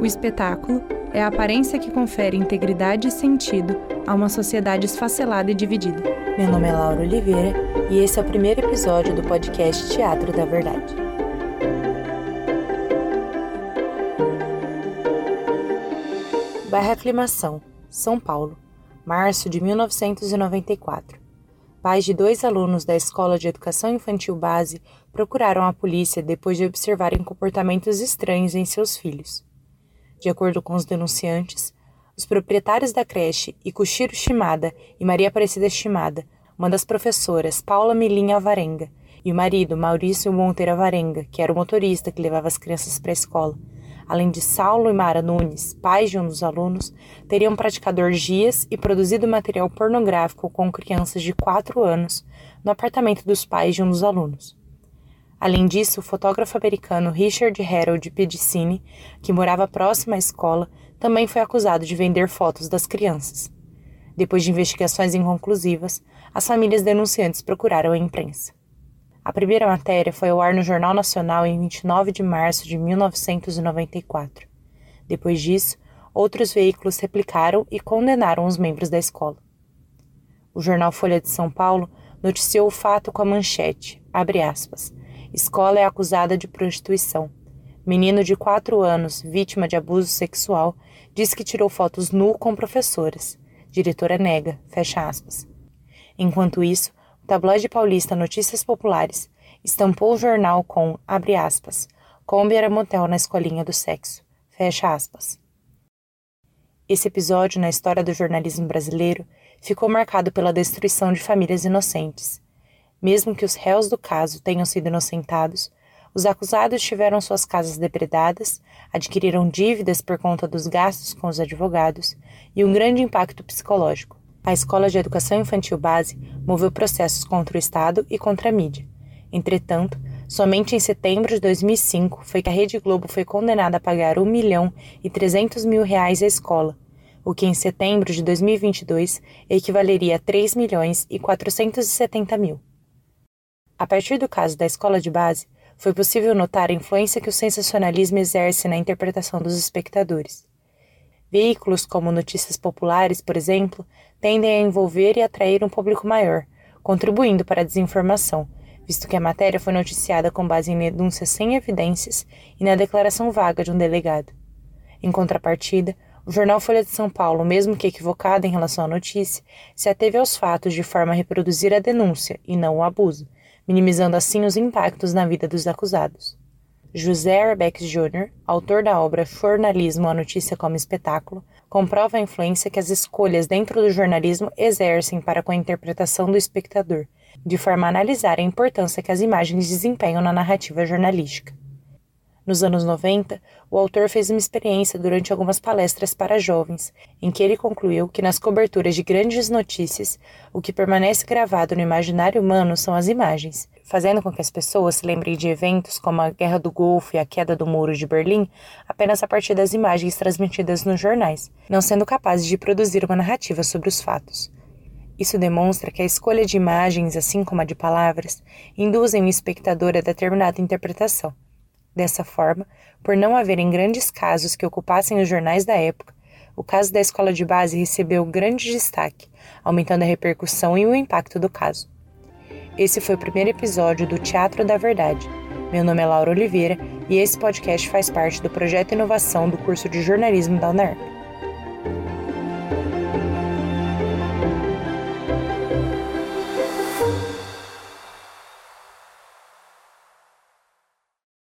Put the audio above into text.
O espetáculo é a aparência que confere integridade e sentido a uma sociedade esfacelada e dividida. Meu nome é Laura Oliveira e esse é o primeiro episódio do podcast Teatro da Verdade. Bairro Aclimação, São Paulo, março de 1994. Pais de dois alunos da Escola de Educação Infantil Base procuraram a polícia depois de observarem comportamentos estranhos em seus filhos. De acordo com os denunciantes, os proprietários da creche Ikushiro Shimada e Maria Aparecida Shimada, uma das professoras, Paula Milinha Alvarenga, e o marido, Maurício Monteiro Alvarenga, que era o motorista que levava as crianças para a escola, além de Saulo e Mara Nunes, pais de um dos alunos, teriam praticado orgias e produzido material pornográfico com crianças de 4 anos no apartamento dos pais de um dos alunos. Além disso, o fotógrafo americano Richard Harold Pedicini, que morava próximo à escola, também foi acusado de vender fotos das crianças. Depois de investigações inconclusivas, as famílias denunciantes procuraram a imprensa. A primeira matéria foi ao ar no Jornal Nacional em 29 de março de 1994. Depois disso, outros veículos replicaram e condenaram os membros da escola. O jornal Folha de São Paulo noticiou o fato com a manchete, aspas, Escola é acusada de prostituição. Menino de 4 anos, vítima de abuso sexual, diz que tirou fotos nu com professoras. Diretora nega, fecha aspas. Enquanto isso, tabloide paulista Notícias Populares estampou o jornal com, abre aspas, Kombi era motel na escolinha do sexo, fecha aspas. Esse episódio na história do jornalismo brasileiro ficou marcado pela destruição de famílias inocentes. Mesmo que os réus do caso tenham sido inocentados, os acusados tiveram suas casas depredadas, adquiriram dívidas por conta dos gastos com os advogados e um grande impacto psicológico a Escola de Educação Infantil Base moveu processos contra o Estado e contra a mídia. Entretanto, somente em setembro de 2005 foi que a Rede Globo foi condenada a pagar 1 milhão e 300 mil reais à escola, o que em setembro de 2022 equivaleria a 3 milhões e 470 mil. A partir do caso da escola de base, foi possível notar a influência que o sensacionalismo exerce na interpretação dos espectadores. Veículos como Notícias Populares, por exemplo, tendem a envolver e atrair um público maior, contribuindo para a desinformação, visto que a matéria foi noticiada com base em denúncias sem evidências e na declaração vaga de um delegado. Em contrapartida, o jornal Folha de São Paulo, mesmo que equivocado em relação à notícia, se ateve aos fatos de forma a reproduzir a denúncia e não o abuso, minimizando assim os impactos na vida dos acusados. José Arbex Jr., autor da obra Jornalismo, a Notícia como Espetáculo, comprova a influência que as escolhas dentro do jornalismo exercem para com a interpretação do espectador, de forma a analisar a importância que as imagens desempenham na narrativa jornalística. Nos anos 90, o autor fez uma experiência durante algumas palestras para jovens, em que ele concluiu que nas coberturas de grandes notícias, o que permanece gravado no imaginário humano são as imagens, fazendo com que as pessoas se lembrem de eventos como a Guerra do Golfo e a queda do Muro de Berlim apenas a partir das imagens transmitidas nos jornais, não sendo capazes de produzir uma narrativa sobre os fatos. Isso demonstra que a escolha de imagens, assim como a de palavras, induzem o espectador a determinada interpretação. Dessa forma, por não haverem grandes casos que ocupassem os jornais da época, o caso da escola de base recebeu grande destaque, aumentando a repercussão e o impacto do caso. Esse foi o primeiro episódio do Teatro da Verdade. Meu nome é Laura Oliveira e esse podcast faz parte do projeto Inovação do curso de jornalismo da UNERP.